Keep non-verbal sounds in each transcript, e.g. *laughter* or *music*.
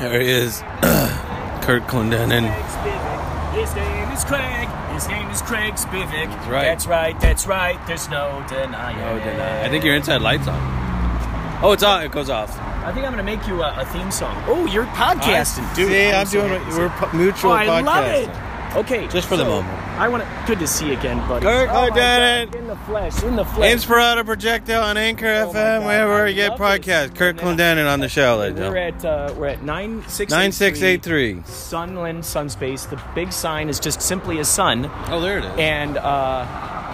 There he is, *clears throat* Curt Clendenin. His name is Craig. His name is Craig Spivak. That's right. That's right. That's right. There's no denying. It. did I? I think your inside lights on. Oh, it's on. It goes off. I think I'm gonna make you a, a theme song. Oh, you're podcasting, dude. See, I'm so doing. We're mutual Oh, I podcasting. love it. Okay, Just for the moment. I want to. Good to see you again, buddy. Curt oh, Clendenin. In the flesh. In the flesh. Inspirado Projecto on Anchor Oh, FM, wherever you get podcasts. Curt Clendenin on the show, ladies We're at uh, we're at nine six Nine six eight three. Sunland Sunspace. The big sign is just simply a sun, Oh, there it is. and uh,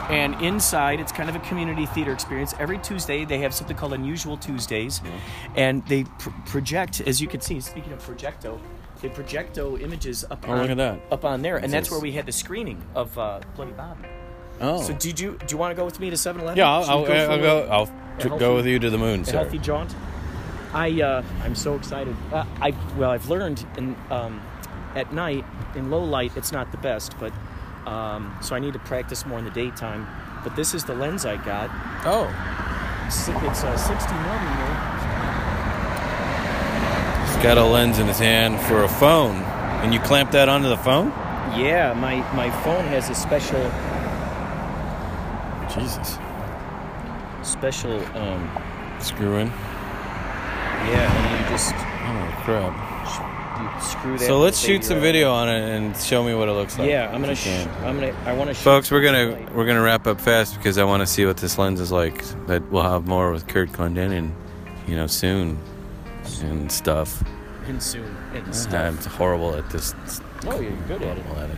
and inside it's kind of a community theater experience. Every Tuesday they have something called Unusual Tuesdays, and they pr- project, as you can see. Speaking of projecto, they projecto images up Oh, on look at that. up on there, and that's where we had the screening of uh, Bloody Bobby. Oh, So did you do you want to go with me to 7-Eleven? yeah. I'll, I'll, we I'll go. I'll t- healthy- go with you to the moon, a sir. healthy jaunt. I uh, I'm so excited. Uh, I well I've learned in um, at night in low light it's not the best, but um, so I need to practice more in the daytime. But this is the lens I got. Oh, It's it's a 60 millimeter. He's got a lens in his hand for a phone, and you clamp that onto the phone. Yeah, my my phone has a special Jesus, special um, screw in. yeah, and you just Oh crap. you screw that. So let's shoot some video on it and show me what it looks like. Yeah, I'm gonna sh- I'm gonna I want to show Folks, we're gonna we're gonna wrap up fast because I want to see what this lens is like. But we'll have more with Curt Clendenin, you know, soon and stuff. soon and I'm horrible at this. Oh, you're good at it. At it.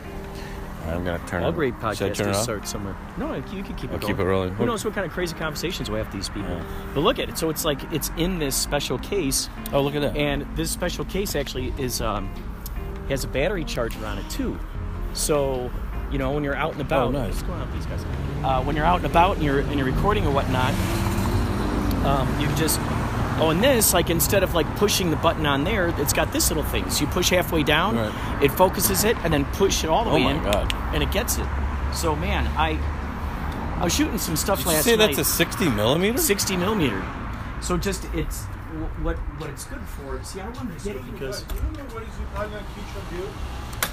I'm gonna turn All it. great Should I podcasters turn it off? start somewhere. No, you can keep it I'll going. keep it rolling. Who knows what kind of crazy conversations we have with these people? Yeah. But look at it. So it's like it's in this special case, Oh, look at that. and this special case actually is um, has a battery charger on it too. So you know when you're out and about. Oh, nice. What's going on with these guys? Uh, when you're out and about and you're and you're recording or whatnot, um, you can just. Oh, and this, like, instead of like pushing the button on there, it's got this little thing. So you push halfway down, Right. it focuses it, and then push it all the Oh way my in, God. and it gets it. So man, I I was shooting some stuff Did you last say night. that's a 60 millimeter? 60 millimeter. So just it's what what it's good for. See, I wanted to get it because You don't know what is Italian kitchen here?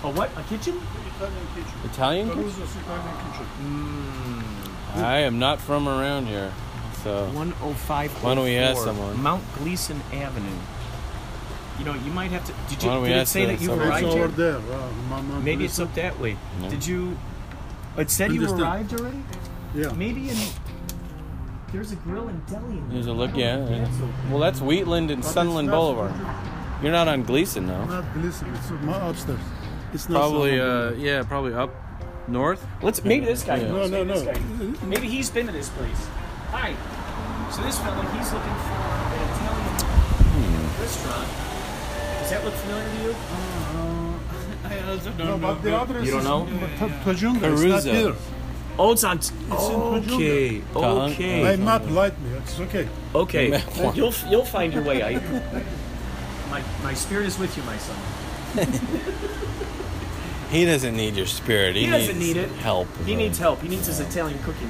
a what a kitchen? Italian kitchen. Italian? Caruso's Italian kitchen. Hmm. I am not from around here, so 105. Why don't we ask someone? Mount Gleason Avenue. You know, you might have to. Did you? Why don't we did it ask say the- that you someone? It's arrived over here? there. Uh, Mama Maybe it's Lisa. up that way. No. Did you? It said you Understand. arrived already. Yeah. Maybe in. There's a grill and deli. In there's a look. Yeah. yeah. Well, that's Wheatland and But it's Sunland not Boulevard. You're not on Gleason, though. Not Gleason. It's uh, upstairs. It's not Probably, Sunland uh, yeah, probably up north. Let's maybe this guy. Yeah. knows. No, no, Maybe this no. guy- Maybe he's been to this place. Hi. So this fella, he's looking for an Italian Hmm. restaurant. Does that look familiar to you? *laughs* I also don't No, but the address You don't is know? T- Tujunga. It's not here. Oh, it's on. in okay. Tahang- Okay. My map light me. It's okay. Okay. You'll you'll find your way. I, *laughs* my my spirit is with you, my son. *laughs* He doesn't need your spirit. He, He doesn't needs need it. Help. He needs help. He needs his Italian cooking.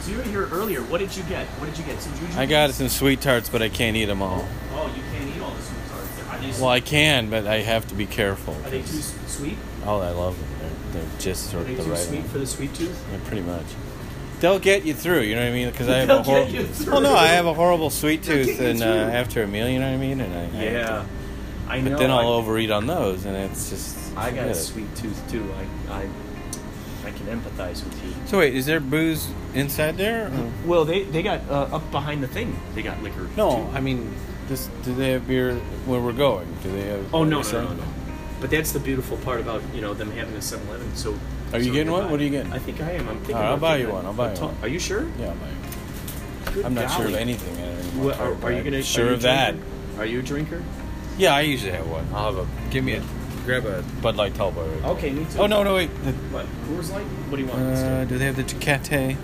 So you were here earlier. What did you get? What did you get? Some jujubes? I got some sweet tarts, but I can't eat them all. Oh, you can't eat all the sweet tarts. Are they, Well, I can, but I have to be careful. are they too sweet? Oh, I love them. They're, they're just sort of the too right sweet one. for the sweet tooth? Yeah, pretty much. They'll get you through. You know what I mean? Because I have They'll a horrible. get you *laughs* through. Well, no, I have a horrible sweet tooth, and uh, after a meal, you know what I mean. And I, I Yeah, to- I know. but then I, I'll overeat on those, and it's just. I got a sweet tooth too. I, I, I can empathize with you. So wait, is there booze inside there? or- Well, they they got uh, up behind the thing. They got liquor. No, too. I mean, this, do they have beer where we're going? Do they have? Oh no, no, no, no, no. But that's the beautiful part about you know them having a 7-Eleven. So. Are you so getting one? What are you getting? I think I am. I'm thinking. Right, I'll buy you one, I'll buy you one. Are you sure? Yeah, I'm, Good I'm not sure of golly. anything. anymore, What, are, are you gonna Sure of that. Are you a drinker? Yeah, I usually have one. I'll have a. Give me a. Grab a Bud Light tall boy. right. Okay, me too. Oh no, no wait. The- What? Coors Light? What do you want? Uh, do they have the Tecate?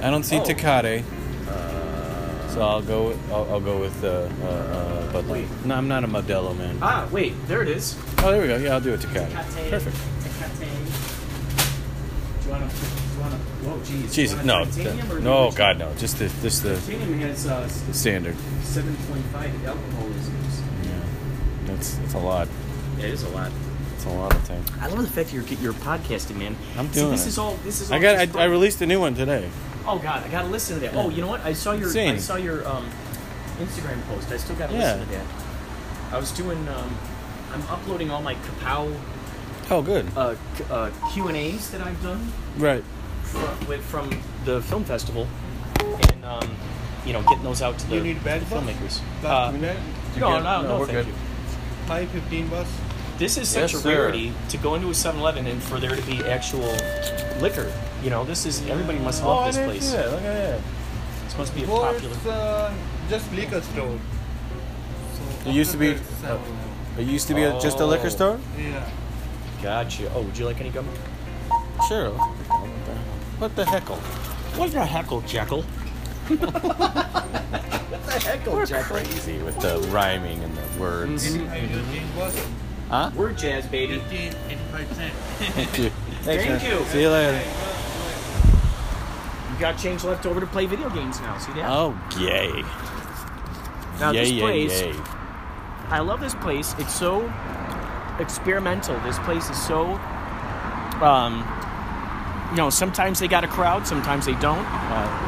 I don't see Oh. Tecate, Uh, so I'll go. With, I'll, I'll go with uh, uh, uh, Bud Light. No, I'm not a Modelo man. ah, wait, there it is. Oh, there we go. Yeah, I'll do a Tecate. Perfect. Do you want to? Do you want to? Whoa, geez. Jesus, no, Titanium or no, God, no. Just the, just the Titanium has uh, standard. 7.5 alcoholisms. Yeah. that's it's a lot. It is a lot. It's a lot of time. I love the fact you're you're podcasting, man. I'm See, doing this it. is all. This is. All I got. just I, I released a new one today. Oh God, I gotta listen to that. Oh, you know what? I saw your. Same. I saw your um, Instagram post. I still gotta Yeah. listen to that. I was doing. Um, I'm uploading all my Kapow Oh, good. uh, Q- uh, Q and A's that I've done Right. from, with, from the film festival, and um, you know, getting those out to the You need bed bucks? filmmakers. Last Uh, minute, no, good? no, No, no, we're thank good. you. five fifteen bus. This is such Yes, a sir. rarity to go into a 7-Eleven and for there to be actual liquor. You know, this is everybody must love this place. Yeah, look at that. This must be a Before popular. it's uh, just liquor store. So It used to be- after that, it's, It used to be a, just a liquor Oh. store. yeah. Gotcha. Oh, would you like any gum? Sure. What the heckle? What's a heckle, Jekyll? *laughs* What's a heckle, We're Jekyll? crazy with the rhyming and the words. Five fifteen bus. Huh? We're jazz, baby. 15, 85 cent. Thank you. *laughs* Thanks, Thank man. you. See you later. You got change left over to play video games now. See that? Oh, yay. Now, yay, this yay, place- yay. I love this place. It's so experimental. This place is so, um, you know, sometimes they got a crowd, sometimes they don't.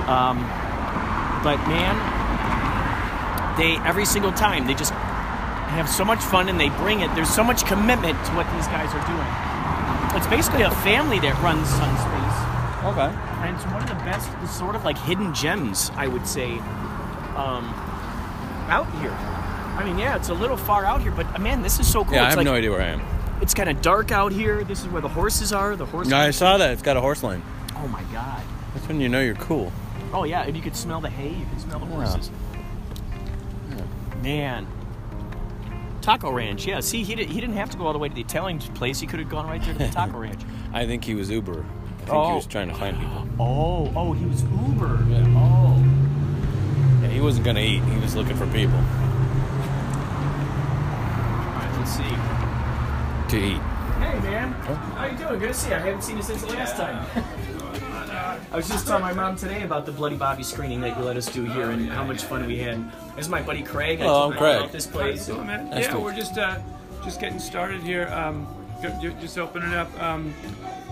Um, but man, they every single time they just have so much fun and they bring it. There's so much commitment to what these guys are doing. It's basically a family that runs Sunspace, Okay. and it's one of the best, sort of like hidden gems, I would say, um, out here. I mean, yeah, it's a little far out here, but uh, man, this is so cool. Yeah, I it's have like, no idea where I am. It's kind of dark out here. This is where the horses are. The horses. No, I saw that. It's got a horse lane. Oh my god. That's when you know you're cool. Oh yeah, and you could smell the hay. You could smell the Yeah. horses. Man. Taco Ranch. Yeah. See, he, did, he didn't have to go all the way to the Italian place. He could have gone right there to the Taco *laughs* Ranch. I think he was Uber. I think he Oh. was trying to find people. Oh, oh, he was Uber. Yeah. Oh. Yeah, he wasn't gonna eat. He was looking for people All right, let's see. to eat. Hey man, how you doing? Good to see you. I haven't seen you since the last time. *laughs* I was just telling my mom today about the Bloody Bobby screening that you let us do here and how much fun we had. This is my buddy Craig. I Hello, told I'm about Craig. this place. doing, man? Nice yeah, to- we're just uh, just getting started here. Um, ju- ju- just opening it up. Um,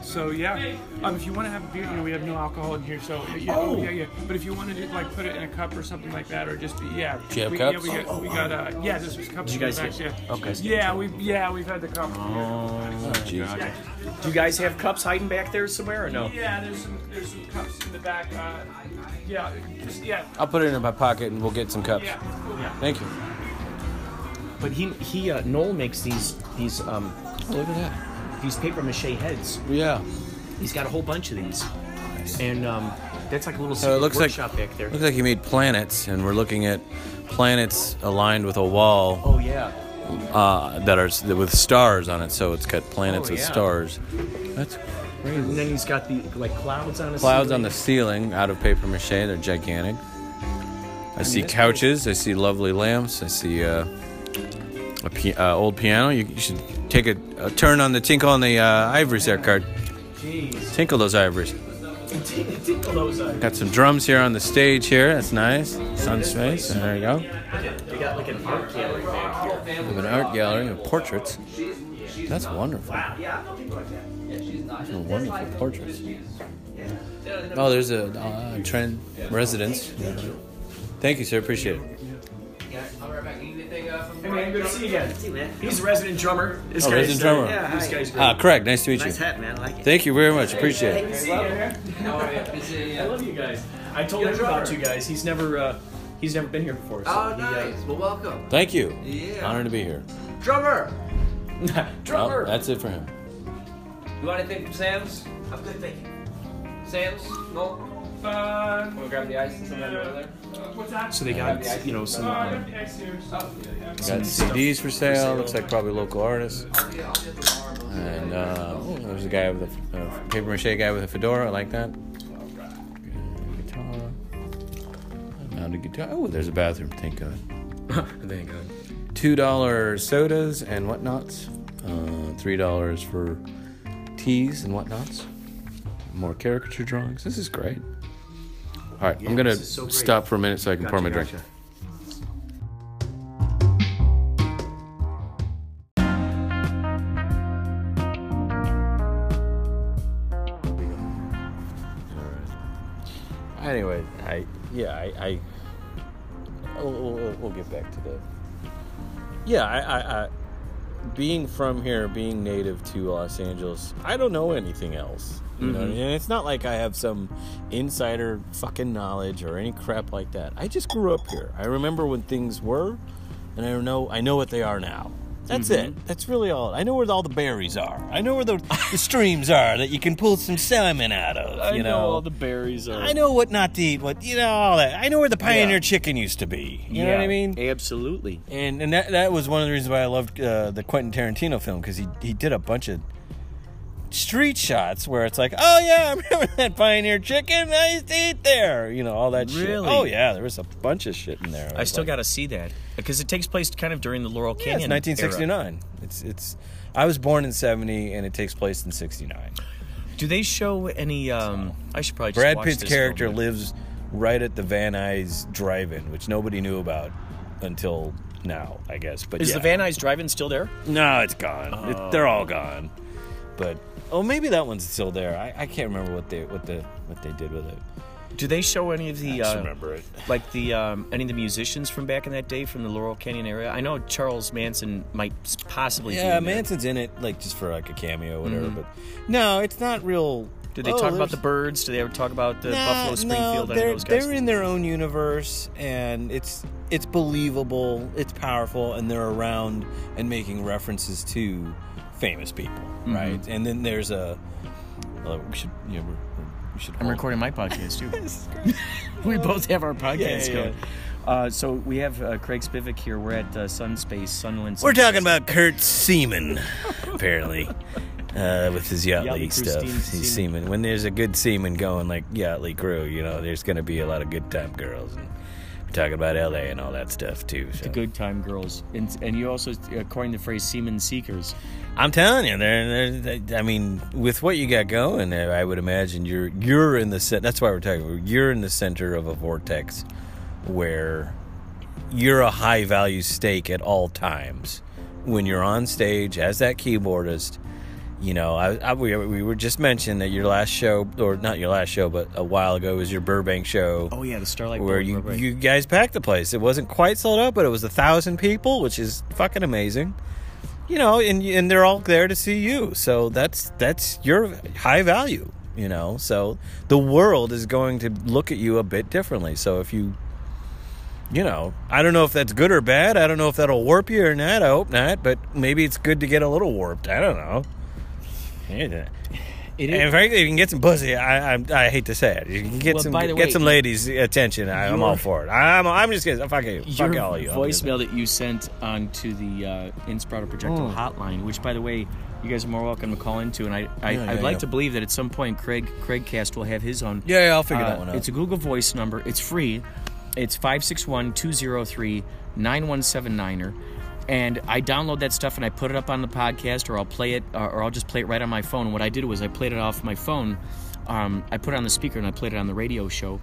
so yeah, um, if you want to have a beer, you know we have no alcohol in here. So yeah, Oh. yeah, yeah. But if you want to like put it in a cup or something like that, or just be yeah. Do you have we, cups? Yeah, we got we got uh, yeah. This was cups. Did you guys the back, get- yeah. okay. Yeah, we yeah we've had the cup. Oh, jeez. Do you guys have cups hiding back there somewhere or no? Yeah, there's some there's some cups in the back. Uh, yeah, just yeah. I'll put it in my pocket and we'll get some cups. Yeah, cool. Thank you. But he he uh, Noel makes these these um Oh, look at that. These paper mache heads. Yeah. He's got a whole bunch of these, and um that's like a little So secret it looks like workshop back there. looks like he made planets, and we're looking at planets aligned with a wall Oh yeah. uh, that are with stars on it. So it's got planets Oh, with yeah. stars. That's crazy. And then he's got the like clouds on his clouds on the ceiling out of paper mache. They're gigantic. I see that's couches. I see lovely lamps. I see uh, a uh, old piano. You, you should take a, a turn on the tinkle on the uh, ivories there, card. Jeez. Tinkle those ivories. Tinkle those eyes. Got some drums here on the stage here. That's nice. Sun space. There you go. They got like an art gallery back here. An art gallery of portraits. That's wonderful. Those are wonderful portraits. Oh, there's a uh, Trent residence. Thank you, sir. Appreciate it. Hey man, good to see you again. He's a resident drummer. This Oh, resident uh, drummer. Yeah, this guy's great. Ah, Craig. Nice to meet Nice you. hat, man. I like it. Thank you very much. Appreciate it. Good to see you, man. I love you guys. I told him about you guys. He's never uh, he's never been here before. So Oh, he, uh, nice. Well, welcome. Thank you. Yeah. Honored to be here. Drummer. *laughs* drummer. Well, that's it for him. You want anything from Sam's? I'm good, thank you. Sam's? No? Uh, Want to grab the ice and some of that over there? what's that? so they got you know some. Uh, I Um, got the X here. Yeah, Got Some CDs for sale. sale. Looks like probably local artists. yeah. yeah, I'll get the marbles. And uh, oh, there's a guy with a uh, paper mache guy with a fedora. I like that. Guitar. Mounted guitar. Oh, there's a bathroom. Thank God. *laughs* Thank God. Two dollar sodas and whatnots. Uh, Three dollars for teas and whatnots. More caricature drawings. This is great. All right, yeah, I'm gonna so stop for a minute so I can gotcha, pour my gotcha. drink. Anyway, I yeah, I, I we'll, we'll, get back to the yeah, I, I, I being from here, being native to Los Angeles, I don't know anything else. You know, mm-hmm. and it's not like I have some insider fucking knowledge or any crap like that. I just grew up here. I remember when things were, and I know I know what they are now. That's it. That's really all. I know where all the berries are. I know where the, the streams are that you can pull some salmon out of. I you know, all the berries are. I know what not to eat. What you know, all that. I know where the pioneer Yeah. chicken used to be. You know what I mean? Absolutely. And and that that was one of the reasons why I loved uh, the Quentin Tarantino film because he he did a bunch of street shots where it's like, oh yeah, *laughs* I remember that pioneer chicken. I used to eat there. You know all that shit. Really? Oh yeah, there was a bunch of shit in there. I still like, got to see that because it takes place kind of during the Laurel Yeah, it's Canyon. 1969. It's it's. I was born in '70, and it takes place in '69. Do they show any? Um, I should probably. Just Brad Pitt's character film. lives right at the Van Nuys Drive-In, which nobody knew about until now, I guess. But Is yeah. the Van Nuys Drive-In still there? No, it's gone. It- they're all gone. But oh, maybe that one's still there. I, I can't remember what they what the what they did with it. Do they show any of the? I uh, remember it. Like the um, any of the musicians from back in that day from the Laurel Canyon area? I know Charles Manson might possibly. be Yeah, there. Manson's in it, like just for like a cameo, or whatever. But no, it's not real. Did they oh, talk about the birds? Do they ever talk about the Nah, Buffalo Springfield? No, they're those guys? they're in their own universe, and it's it's believable, it's powerful, and they're around and making references to famous people, Mm-hmm. right? And then there's a uh, we should you know, we're, we're- we should I'm recording my podcast too. *laughs* *laughs* we both have our podcasts yeah, going. Uh, so we have uh, Craig Spivak here. We're at uh, Sunspace, Sunland. We're Sunspace. talking about Curt Seaman, *laughs* apparently, uh, with his Yachtley, Yachtley stuff. steam- He's seaman. seaman. When there's a good seaman going like Yachtley crew, you know, there's going to be a lot of good time girls. And we're talking about L.A. and all that stuff too. So. The good time girls, and and you also uh, coined the phrase "semen seekers." I'm telling you, they're, they're, they- I mean, with what you got going, there, I would imagine you're you're in the center. That's why we're talking. You're in the center of a vortex where you're a high value stake at all times. When you're on stage as that keyboardist, you know, I, I we, we were just mentioned that your last show, or not your last show, but a while ago was your Burbank show Oh yeah, the Starlight. where you right. you guys packed the place. It wasn't quite sold out, but it was a thousand people, which is fucking amazing. You know, and and they're all there to see you. So that's that's your high value. You know, so the world is going to look at you a bit differently. So if you you know, I don't know if that's good or bad. I don't know if that'll warp you or not. I hope not, but maybe it's good to get a little warped. I don't know. Yeah. It And frankly, if you can get some pussy, I, I I hate to say it. You can get Well, some get way, some ladies' attention. I, I'm all for it. I'm I'm just kidding. Fuck you. your Fuck all you. Voicemail that you sent onto the uh, Inspirado Projectile Mm. hotline, which, by the way, you guys are more welcome to call into. And I, I Yeah, I'd yeah, like yeah. to believe that at some point, Craig Craig Cast will have his own. Yeah, yeah, I'll figure Uh, that one out. It's a Google Voice number. It's free. It's 561 203 9179er. And I download that stuff and I put it up on the podcast, or I'll play it, or, or I'll just play it right on my phone. What I did was I played it off my phone. Um, I put it on the speaker and I played it on the radio show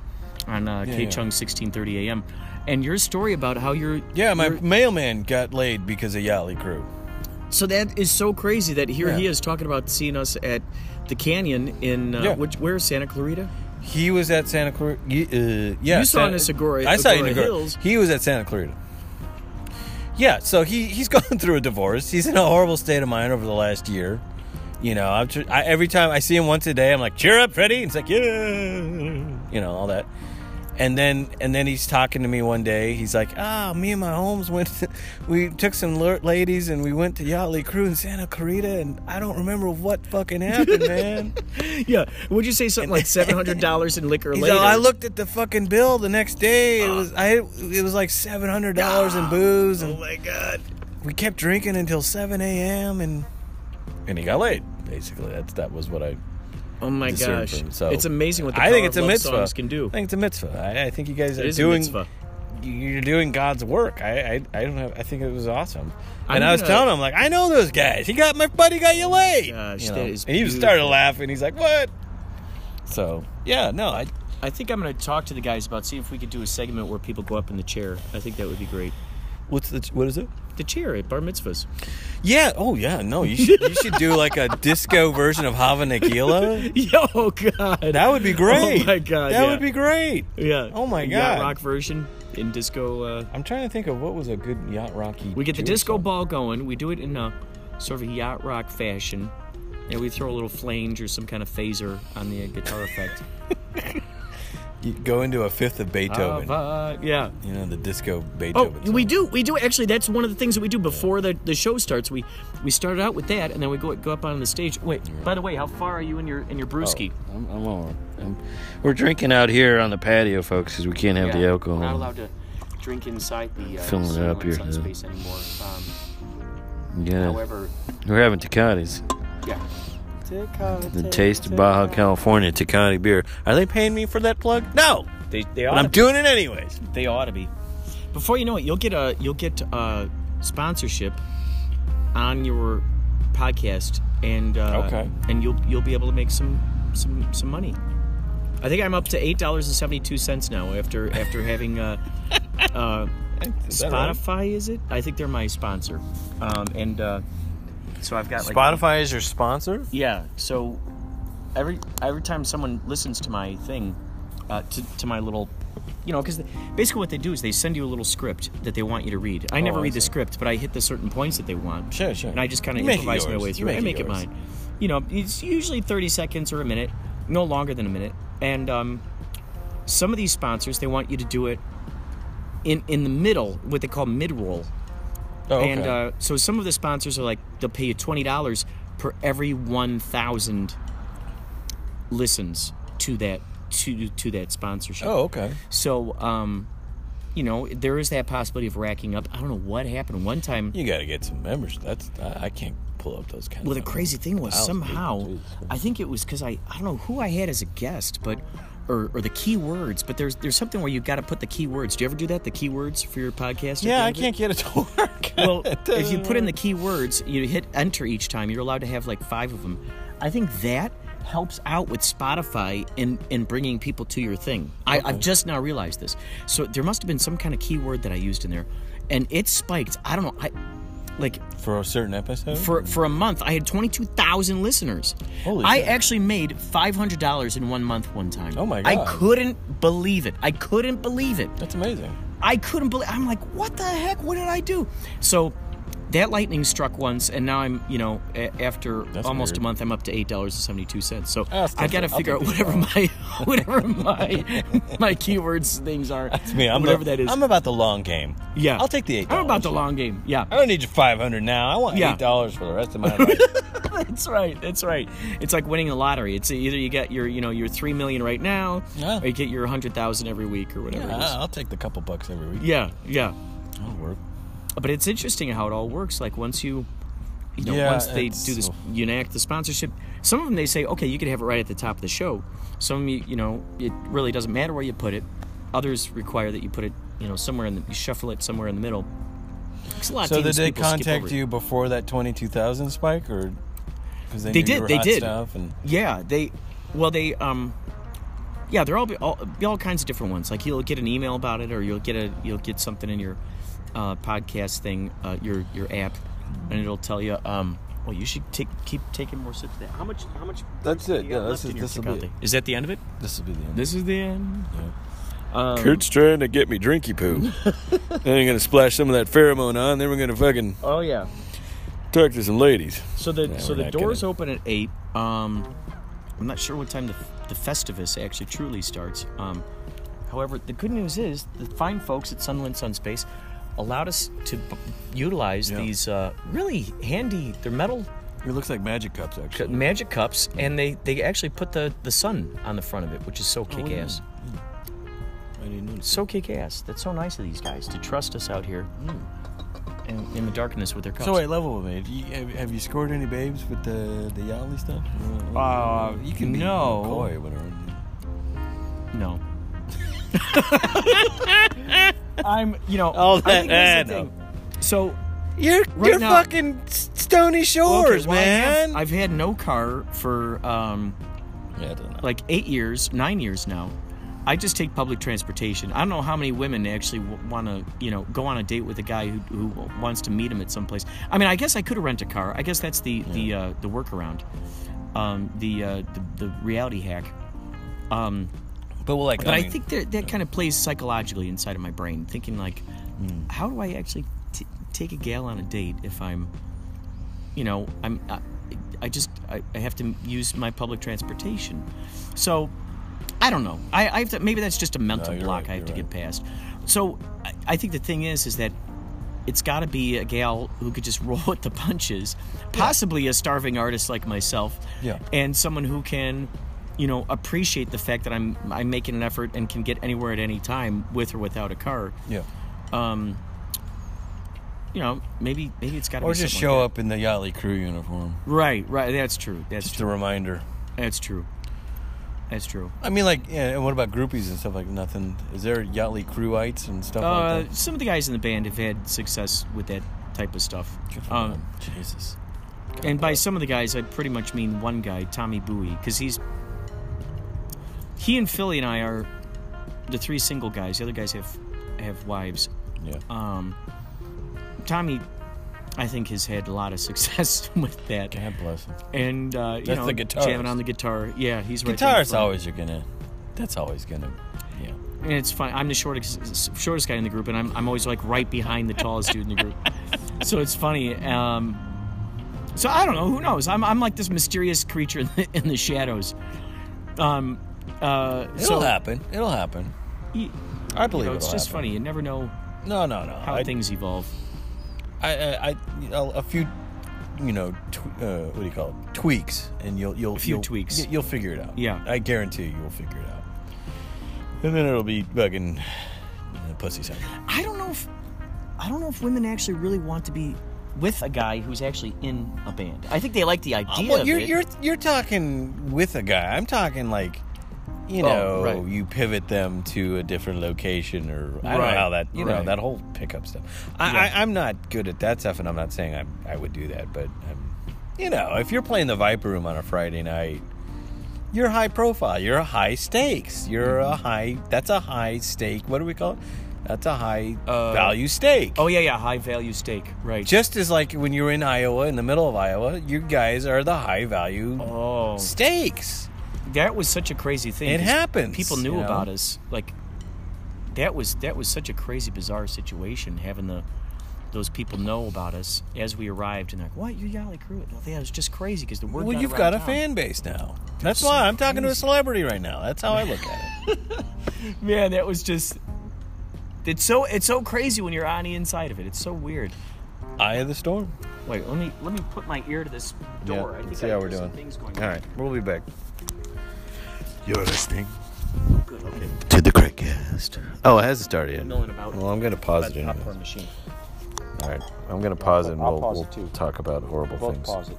on uh, K yeah. Chung 1630 AM. And your story about how you're. yeah, my mailman got laid because of Yali Crew. so that is so crazy that here Yeah. he is talking about seeing us at the canyon in. Uh, which, where's Santa Clarita? He was at Santa Clarita. Uh, yeah, You saw Santa- at Agoura- I saw you in Agoura. Hills. He was at Santa Clarita. Yeah, so he he's *laughs* going through a divorce. He's in a horrible state of mind over the last year. You know, I'm tr- I, every time I see him once a day, I'm like, "Cheer up, Freddie!" And it's like, "Yeah," you know, all that. And then and then he's talking to me one day. He's like, "Ah, me and my homes went. *laughs* we took some ladies and we went to Yachtley Crew in Santa Clarita, and I don't remember what fucking happened, *laughs* man." Yeah. Would you say something like seven hundred dollars in liquor later? all, I looked at the fucking bill the next day. It was I. It was like seven hundred dollars in booze, and Oh my god. we kept drinking until seven a.m. and and he got laid. Basically, that's that was what I. Oh my gosh. from. So it's amazing what the I think it's a mitzvah. can do. I think it's a mitzvah. I, I think you guys are doing. You're doing God's work. I, I I don't have. I think it was awesome. And I was gonna- telling him like, I know those guys. He got my buddy got you laid. Gosh, you know? and he just started laughing. He's like, what? So yeah, no, I I think I'm going to talk to the guys about see if we could do a segment where people go up in the chair. I think that would be great. What's the what is it? The cheer at bar mitzvahs. Yeah. Oh yeah. No, you should you should do like a disco version of Hava Nagila. *laughs* Yo, God. That would be great. Oh, my God, That yeah. would be great. Yeah. Oh, my God. Yacht rock version in disco. Uh, I'm trying to think of what was a good yacht rocky. we get the Jewish disco song. ball going. We do it in a sort of yacht rock fashion. And we throw a little flange or some kind of phaser on the guitar effect. *laughs* You go into a fifth of Beethoven. Uh, yeah. you know the disco Beethoven. Oh, Beethoven. we do. We do actually. That's one of the things that we do before the, the show starts. We we started out with that, and then we go go up on the stage. Wait. By the way, how far are you in your in your brewski? I'm, I'm all. I'm- we're drinking out here on the patio, folks, because we can't have the alcohol. We're not allowed to drink inside the uh, Filling it up here, yeah. space anymore. Um, yeah, however, we're having Tecates. yeah. The taste of Baja California Tecate beer. Are they paying me for that plug? No, They they but I'm to, doing it anyways. they ought to be. Before you know it, you'll get a you'll get a sponsorship on your podcast, and uh, Okay. and you'll you'll be able to make some some some money. I think I'm up to eight dollars and seventy two cents now after after having uh, *laughs* uh, Is that right? Spotify. Is it? I think they're my sponsor, um, and uh, so I've got like Spotify is your sponsor. Yeah. So every every time someone listens to my thing, uh, to to my little, you know, because basically what they do is they send you a little script that they want you to read. I never Oh, I read the see. script, but I hit the certain points that they want. Sure, sure. And I just kind of You make it improvise my yours. way You through. make I it make it yours. mine. You know, it's usually thirty seconds or a minute, no longer than a minute. And um, some of these sponsors they want you to do it in in the middle, what they call mid roll. Oh, okay. And uh, so some of the sponsors are like they'll pay you twenty dollars per every one thousand listens to that to to that sponsorship. oh, okay. So um, you know there is that possibility of racking up. I don't know what happened one time. You got to get some members. That's I, I can't pull up those kind Well, of. the crazy thing was somehow. I think it was because I I don't know who I had as a guest, but. Or, or the keywords, but there's there's something where you've got to put the keywords. Do you ever do that? The keywords for your podcast? Yeah, I end of it? can't get it to work. *laughs* Well, if you put in the *laughs* keywords, you hit enter each time. You're allowed to have like five of them. I think that helps out with Spotify in in bringing people to your thing. I, I've just now realized this. So there must have been some kind of keyword that I used in there, and it spiked. I don't know. I like for a certain episode. for for a month, I had twenty two thousand listeners. Holy I shit. actually made five hundred dollars in one month one time. Oh my God. I couldn't believe it. I couldn't believe it. That's amazing. I couldn't believe. I'm like, what the heck? What did I do? So that lightning struck once, and now I'm, you know, a- after That's almost weird. a month, I'm up to eight dollars and seventy two cents. So Oh, still I got to figure out *laughs* whatever my whatever *laughs* my my keywords things are. That's me. I'm whatever the- that is. I'm about the long game. yeah, I'll take the eight. I'm about the long game. Yeah, I don't need your five hundred now. I want Yeah. eight dollars for the rest of my *laughs* life. that's right. That's right. It's like winning the lottery. It's either you get your, you know, your three million right now, Yeah. or you get your hundred thousand every week or whatever. it is. I'll take the couple bucks every week. Yeah, yeah. That'll work. But it's interesting how it all works. Like once you, you know, Yeah, once they do this, you enact the sponsorship. Some of them they say, okay, you can have it right at the top of the show. Some of them, you, you know, it really doesn't matter where you put it. Others require that you put it, you know, somewhere in the, you shuffle it somewhere in the middle. a lot of So did they contact you before that twenty two thousand spike, or because they, They did, they did. Stuff and Yeah, they, well, they, um, yeah, they're all be all, be all kinds of different ones. Like you'll get an email about it, or you'll get a you'll get something in your uh, podcast thing, uh, your your app, and it'll tell you. Um, well, you should take keep taking more sips of that. How much? How much? That's it. Yeah, this is this will be. Is that the end of it? This will be the end. This is the end. Um, Curt's trying to get me drinky poo. *laughs* then I'm gonna splash some of that pheromone on. Then we're gonna fucking Oh yeah. talk to some ladies. So the Yeah, so the doors gonna- open at eight. Um, I'm not sure what time the the Festivus actually truly starts. Um, however, the good news is the fine folks at Sunland Sunspace allowed us to b- utilize Yeah. these uh, really handy. They're metal It looks like magic cups, actually. magic cups, and they they actually put the the sun on the front of it, which is so kick ass. I didn't notice. So kick ass. That's so nice of these guys to trust us out here. In, in the darkness with their cups. So wait, level with me. You, have, have you scored any babes with the the Yali stuff? Uh, you can be no. coy, whatever. No. *laughs* I'm, you know, Oh, I think here's that- the thing. So, You're Right you're now- fucking Stony Shores, okay, well, I have- man. I've had no car for um, yeah, I don't know. like eight years, nine years now, I just take public transportation. I don't know how many women actually want to, you know, go on a date with a guy who, who wants to meet him at some place. I mean, I guess I could rent a car. I guess that's the the uh, the workaround, um, the, uh, the the reality hack. Um, But well, like, but I, mean, think that that kind of plays psychologically inside of my brain, thinking like, how do I actually t- take a gal on a date if I'm, you know, I'm, I, I just I, I have to use my public transportation. So, I don't know. I, I have to, maybe that's just a mental you're block right, I have to you're get past. So, I, I think the thing is, is that it's got to be a gal who could just *laughs* roll with the punches, possibly a starving artist like myself, Yeah. and someone who can, you know, appreciate the fact that I'm I'm making an effort and can get anywhere at any time with or without a car. yeah. Um, you know, maybe maybe it's got to Or be just show like up in the Yachtley crew uniform. Right, right. That's true. That's Just a reminder. That's true. That's true. I mean, like, yeah. And what about groupies and stuff like nothing? Is there Yachtley crewites and stuff Uh, like that? some of the guys in the band have had success with that type of stuff. Um. Jesus. And by some of the guys, I pretty much mean one guy, Tommy Bowie, because he's he and Philly and I are the three single guys. The other guys have have wives. Yeah. Um, Tommy, I think, has had a lot of *laughs* success with that, God bless him. and uh, you That's know, the guitarist. jamming on the guitar. Yeah, he's right. Guitars always are gonna. That's always gonna. Yeah. And it's fun. I'm the shortest shortest guy in the group, and I'm I'm always like right behind the tallest dude in the group. *laughs* So it's funny. Um, so I don't know. Who knows? I'm I'm like this mysterious creature in the, in the shadows. Um, uh, It'll so happen. It'll happen. y- I you believe know, it's just happen. funny. You never know No, no, no. how I, things evolve. I, I, I, a, few, you know, tw- uh, what do you call it? Tweaks, and you'll, you'll, A few you'll, tweaks. You'll figure it out. Yeah. I guarantee you, you'll figure it out. And then it'll be fucking uh, pussy sound. I don't know if I don't know if women actually really want to be with a guy who's actually in a band. I think they like the idea well, you're, it. you're, you're talking with a guy. I'm talking like, you Oh, know, right. you pivot them to a different location, or I don't know how that, you know, that whole pickup stuff. I, Yeah. I, I'm not good at that stuff, and I'm not saying I'm, I would do that, but I'm, you know, if you're playing the Viper Room on a Friday night, you're high profile. You're a high stakes. You're a high. That's a high stake. What do we call it? That's a high Uh, value stake. oh yeah, yeah, high value stake, right? Just as like when you're in Iowa, in the middle of Iowa, you guys are the high value oh, stakes. That was such a crazy thing. It happens, People knew you know? about us. Like that was that was such a crazy, bizarre situation. Having the those people know about us as we arrived, and they're like, "What? You're Yali Crew?" No, yeah, it was just crazy because the word. Well, got you've got a town. fan base now. That's so why I'm talking to a celebrity right now. That's how I look at it. *laughs* *laughs* Man, that was just. It's so it's so crazy when you're on the inside of it. It's so weird. Eye of the storm. Wait, let me let me put my ear to this door. I let's think see I how we're doing. Things going All on. we'll be back. You're listening Good. Okay. to the Craigcast. Oh, it hasn't started yet. Milling about. Well, I'm going to pause it. the machine. All right, I'm going to pause it and I'll we'll, pause we'll it too. talk about horrible Both things. pause it.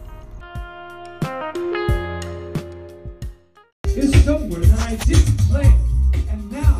is somewhere that I didn't plan. And now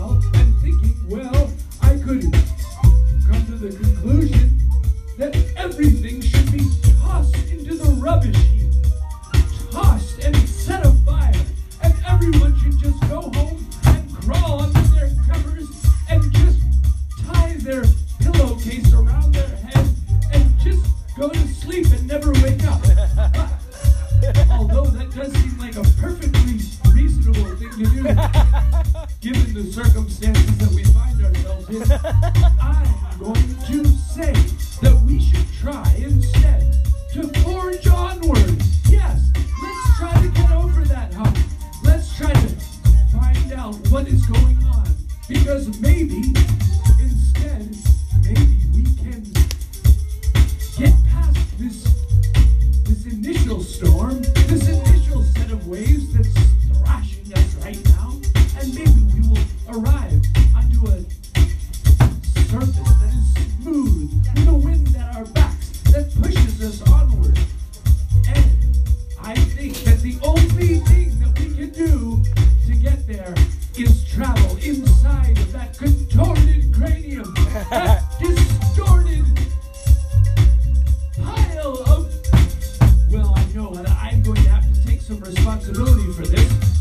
responsibility for this.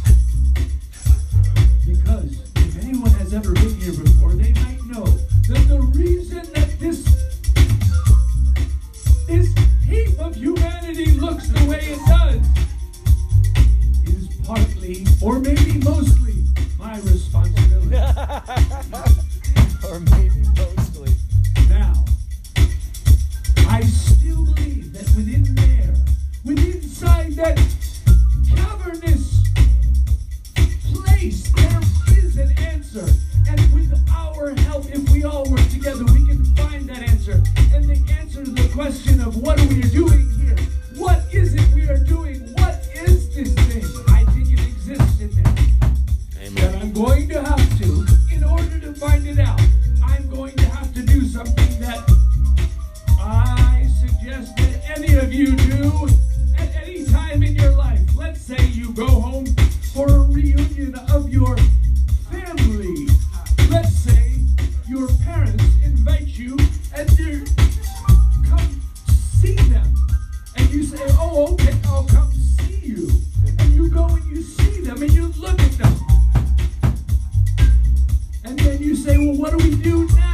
Do now?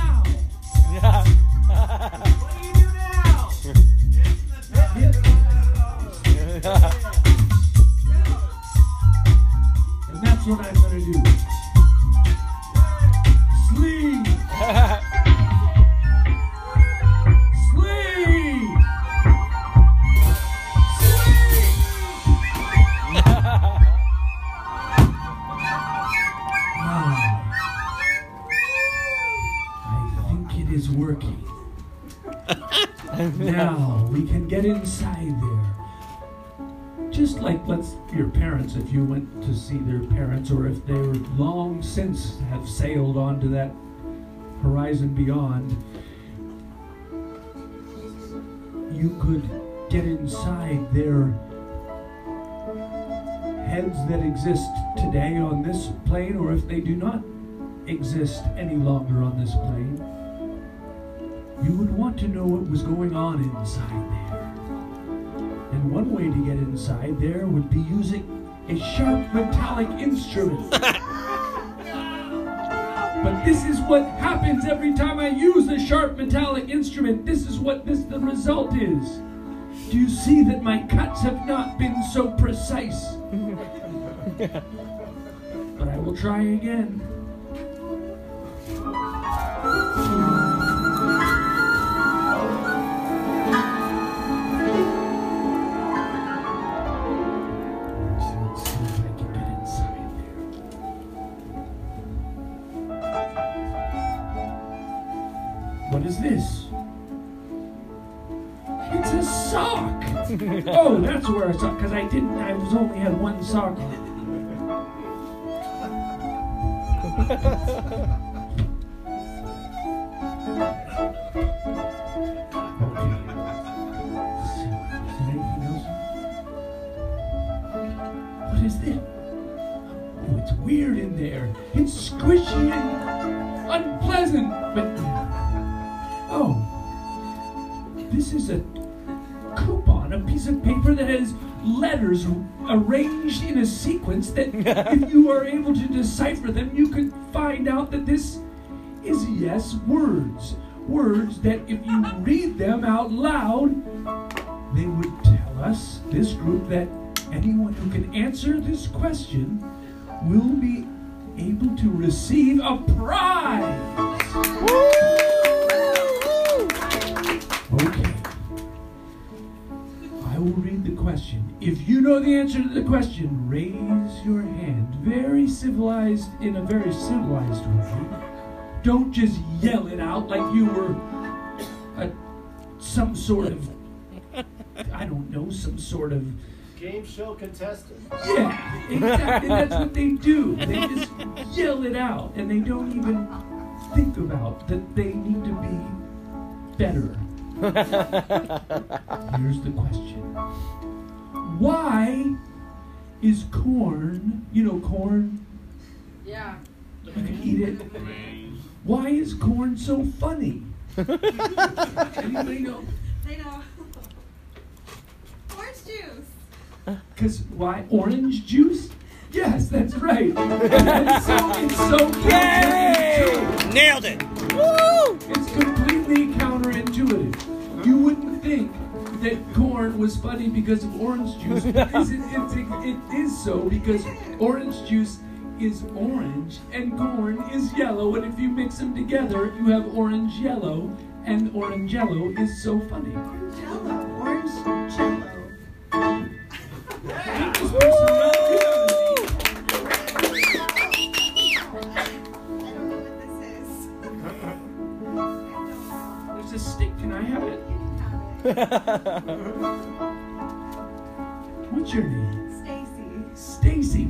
If you went to see their parents, or if they were long since have sailed onto that horizon beyond, you could get inside their heads that exist today on this plane, or if they do not exist any longer on this plane, you would want to know what was going on inside there. And one way to get inside there would be using a sharp metallic instrument. *laughs* But this is what happens every time I use a sharp metallic instrument. This is what this the result is. Do you see that my cuts have not been so precise? *laughs* but I will try again. *laughs* oh, that's where I saw because I didn't. I was only had one sock *laughs* sequence that if you are able to decipher them, you could find out that this is yes words. Words that if you read them out loud, they would tell us, this group, that anyone who can answer this question will be able to receive a prize. Okay. Know the answer to the question, raise your hand. Very civilized, in a very civilized way. Don't just yell it out like you were a, some sort of, I don't know, some sort of Game show contestant. yeah, exactly. That's what they do. They just yell it out, and they don't even think about that they need to be better. *laughs* Here's the question: Why is corn? You know, corn. Yeah. You can eat it. Why is corn so funny? Anybody know? They know. *laughs* Orange juice. Because why orange juice? Yes, that's right. And so it's so nailed it. It's completely counterintuitive. You wouldn't think that corn was funny because of orange juice. *laughs* Because it, it, it is so because orange juice is orange and corn is yellow. And if you mix them together, you have orange yellow. And orange yellow is so funny. Jello. Orange jello. *laughs* What's your name? it. Stacy. Stacy.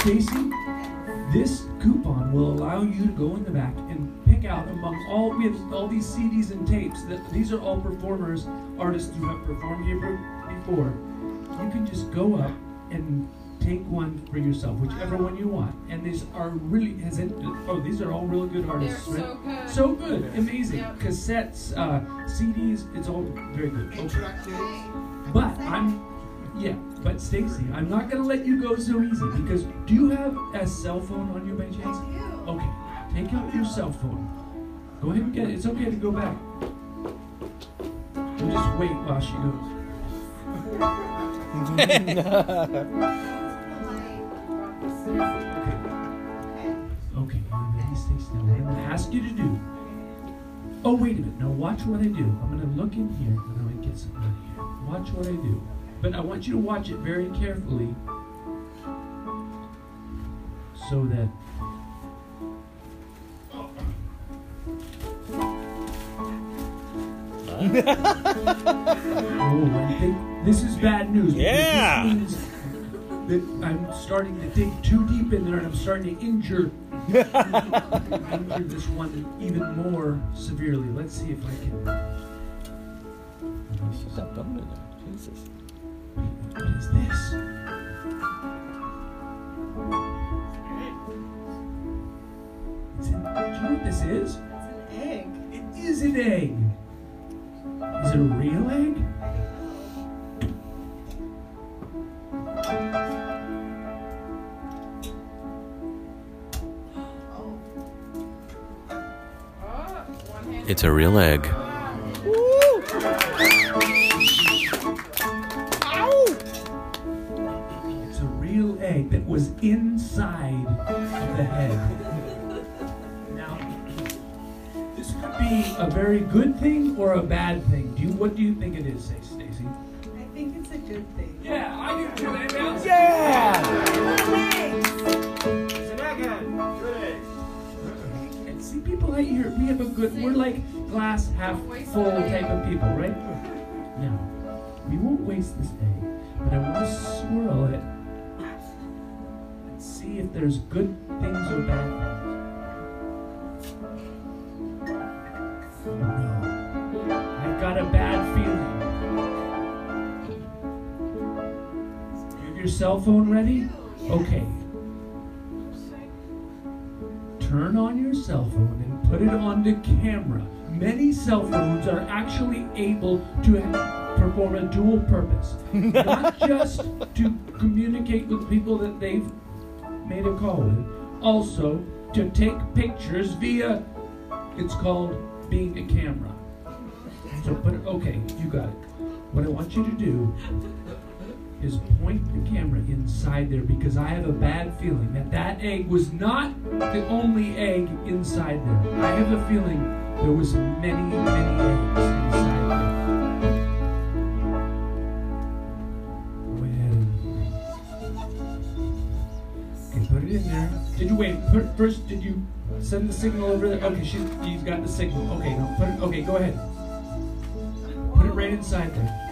Stacy, this coupon will allow you to go in the back and pick out among all we have all these CDs and tapes that these are all performers, artists who have performed here before. You can just go up and take one for yourself, whichever one you want. And these are really has it, oh these are all really good artists, They're right? so good. So good, amazing. Yep. Cassettes, uh, CDs, it's all very good. Okay. But I'm, yeah, but Stacy, I'm not gonna let you go so easy because do you have a cell phone on you by chance? I do. Okay, take out your cell phone. Go ahead and get it. It's okay to go back. We'll just wait while she goes. *laughs* *laughs* *laughs* Okay, you ready, Stacy? Now what I'm gonna ask you to do. Oh, wait a minute. Now watch what I do. I'm gonna look in here and I'm gonna get something out of here. Watch what I do. But I want you to watch it very carefully so that *laughs* Oh, I think this is bad news. Yeah. This means that I'm starting to dig too deep in there and I'm starting to injure, *laughs* injure this one even more severely. Let's see if I can. She's not bumming in there. Jesus. What is this? Is it, do you know what this is? It's an egg. It is an egg. Is it a real egg? It's a real egg. It's a real egg that was inside the head. Now, this could be a very good thing or a bad thing. Do you? What do you think it is, say, Stacy? I think it's a good thing. Yeah, I do too. Hey, man. It's an egghead. Good. And see, people out here, we have a good. We're like glass half full type of people, right? Now, we won't waste this day, but I want to swirl it and see if there's good things or bad things. Oh no, I've got a bad feeling. Have your cell phone ready? Okay. Turn on your cell phone and put it onto camera. Many cell phones are actually able to perform a dual purpose. *laughs* Not just to communicate with people that they've made a call with, also to take pictures via, it's called being a camera. So put it, okay, you got it. What I want you to do is point the camera inside there because I have a bad feeling that that egg was not the only egg inside there. I have a feeling there was many, many eggs inside there. Go ahead. Okay, put it in there. Did you wait? Put, first, did you send the signal over there? Okay, she, you've got the signal. Okay, now put it. Okay, go ahead. Put it right inside there.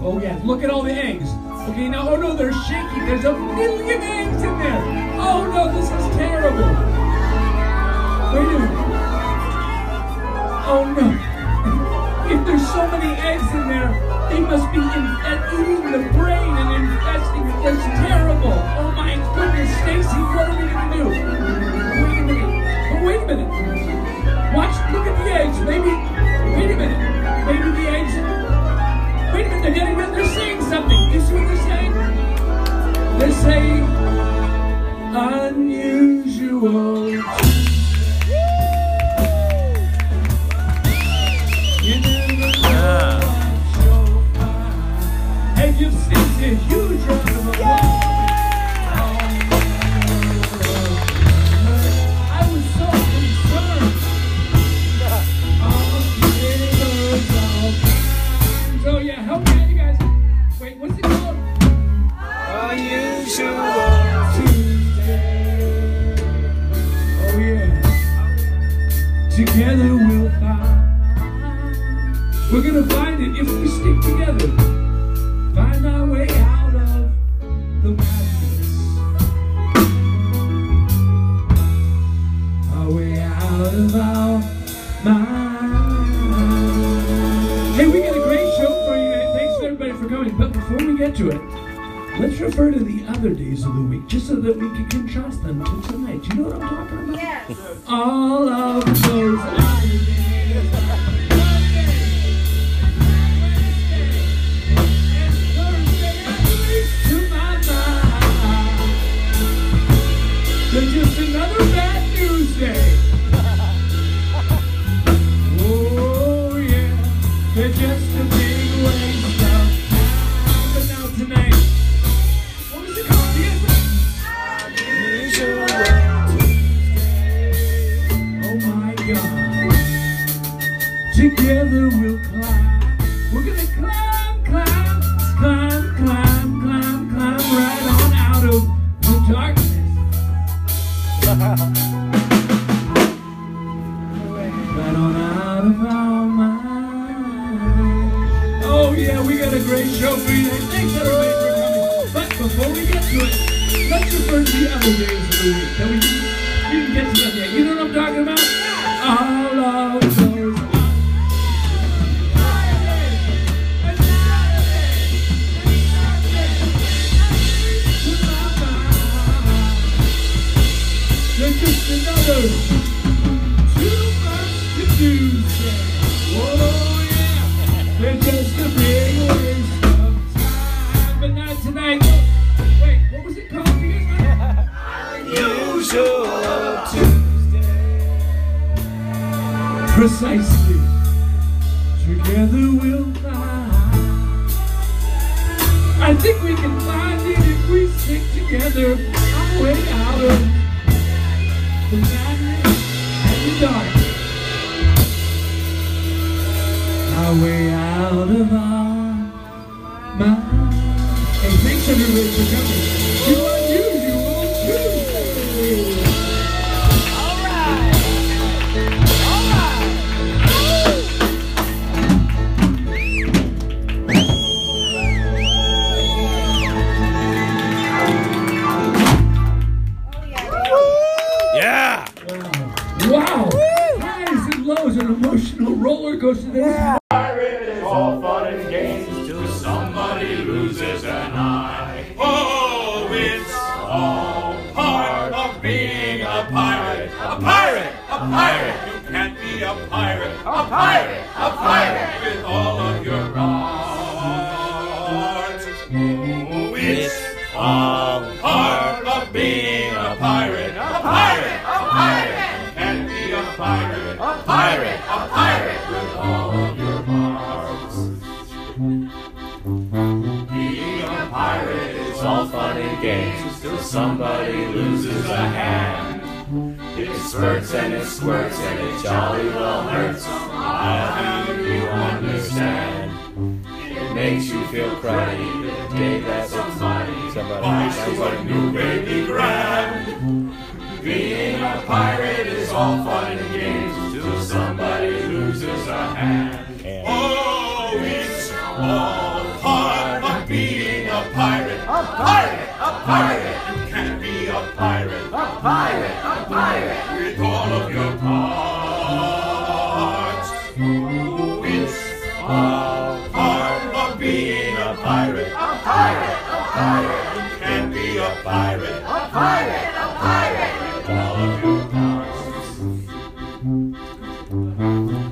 Oh yeah, look at all the eggs. Okay, now, oh no, they're shaking. There's a million eggs in there. Oh no, this is terrible. Wait a minute. Oh no. *laughs* If there's so many eggs in there, they must be in, eating the brain and infesting it. That's terrible. Oh my goodness, Stacy, what are we gonna do? Wait a minute. Oh, wait a minute. Watch, look at the eggs. Maybe, they're. They're saying something. You see what they're saying? They're saying, unusual. Let's refer to the other days of the week, just so that we can contrast them to tonight. Do you know what I'm talking about? Yes. All of those other days. All part of being a pirate. A pirate! A pirate! Can't be a pirate. A pirate! A pirate! With all of your heart. Being a pirate is all fun and games till somebody loses a hand. It spurts and it squirts and it jolly well hurts. I think you understand. It makes you feel cruddy the day that somebody buys you a new baby grand. Being a pirate is all fun and games till somebody loses a hand. Oh, it's all part of being a pirate. A pirate, a pirate. You can't be a pirate. A pirate, a pirate. With all of your parts. Oh, it's all part of being a pirate. A pirate, a pirate. You can't be a pirate. A pirate, a pirate. With all of your parts.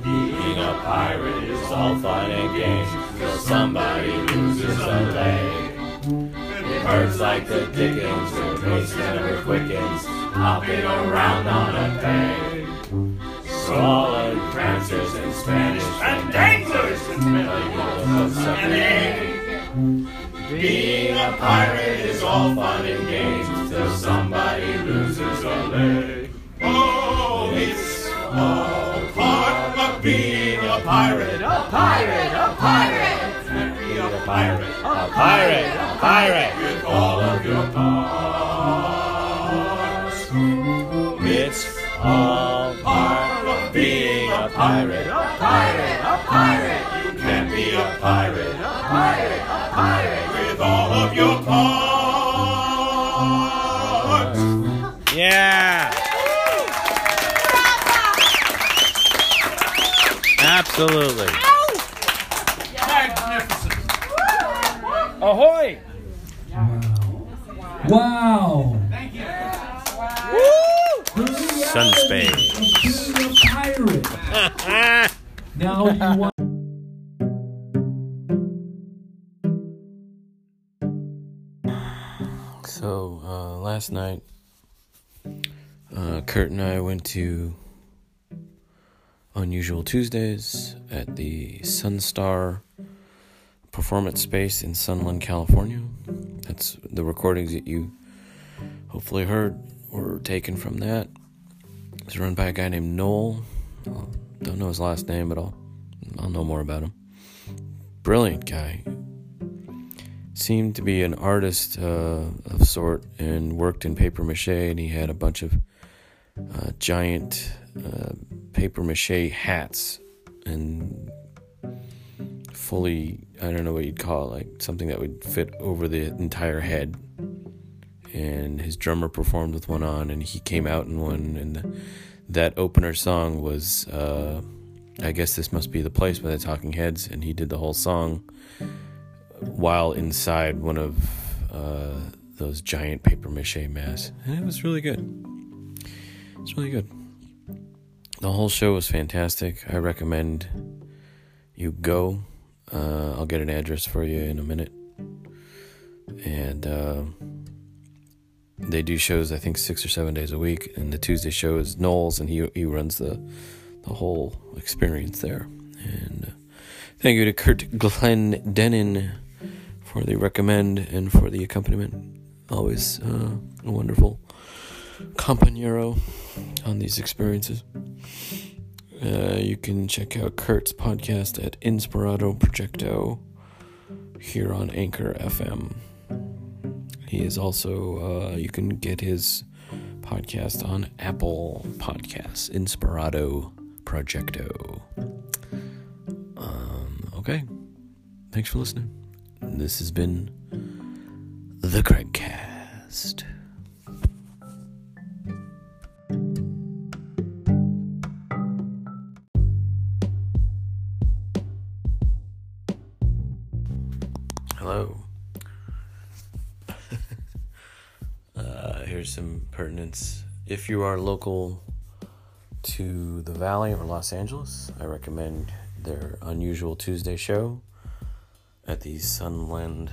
Being a pirate is all fun and games till somebody loses a leg. It hurts like the dickens, it pace never quickens, hopping around on a peg. Swallowed prancers and Spanish and danglers in hooks of an egg. A pirate is all fun and games till somebody loses a leg. Oh, it's all part of being a pirate. A pirate, a pirate. Be a pirate, a pirate, a pirate. With all of your parts. It's all part of being a pirate. A pirate, a pirate. You can't be a pirate. A pirate, a pirate. With all of your parts. Yeah. Absolutely. Magnificent. Ahoy! Wow. Thank you. Sun space. Being a pirate. *laughs* now you want. So uh, last night, uh, Curt and I went to Unusual Tuesdays at the Sunstar Performance Space in Sunland, California. That's the recordings that you hopefully heard were taken from that. It's run by a guy named Noel. Uh, don't know his last name, but I'll I'll know more about him. Brilliant guy. Seemed to be an artist uh, of sort and worked in paper mache, and he had a bunch of uh, giant uh, paper mache hats and fully I don't know what you'd call it, like something that would fit over the entire head. And his drummer performed with one on, and he came out in one. And the, that opener song was, uh, I guess this must be the place by the Talking Heads, and he did the whole song while inside one of uh, those giant paper mache masks, and it was really good. It's really good. The whole show was fantastic. I recommend you go. Uh, I'll get an address for you in a minute. And uh, they do shows, I think, six or seven days a week. And the Tuesday show is Noel's, and he he runs the the whole experience there. And uh, thank you to Curt Clendenin for the recommend and for the accompaniment. Always uh, a wonderful compañero on these experiences. Uh, you can check out Curt's podcast at Inspirado Projecto here on Anchor FM. He is also, uh, you can get his podcast on Apple Podcasts, Inspirado Projecto. Um, okay. Thanks for listening. This has been the Craigcast. Hello. *laughs* uh, here's some pertinence. If you are local to the Valley or Los Angeles, I recommend their Unusual Tuesday show at the Sunland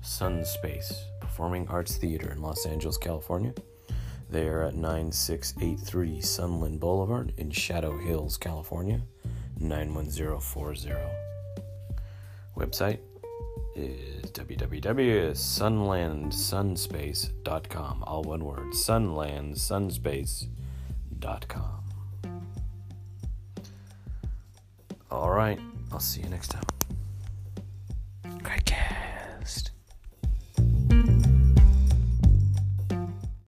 Sun Space Performing Arts Theater in Los Angeles, California. They are at 9683 Sunland Boulevard in Shadow Hills, California, 91040. Website is www.sunlandsunspace.com. All one word sunlandsunspace.com. All right, I'll see you next time. I.